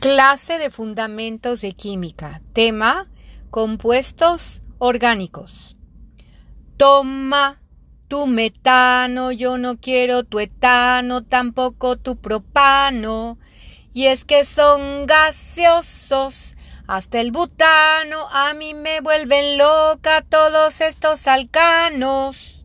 Clase de Fundamentos de Química. Tema Compuestos orgánicos. Toma tu metano, yo no quiero tu etano, tampoco tu propano. Y es que son gaseosos, hasta el butano, a mí me vuelven loca todos estos alcanos.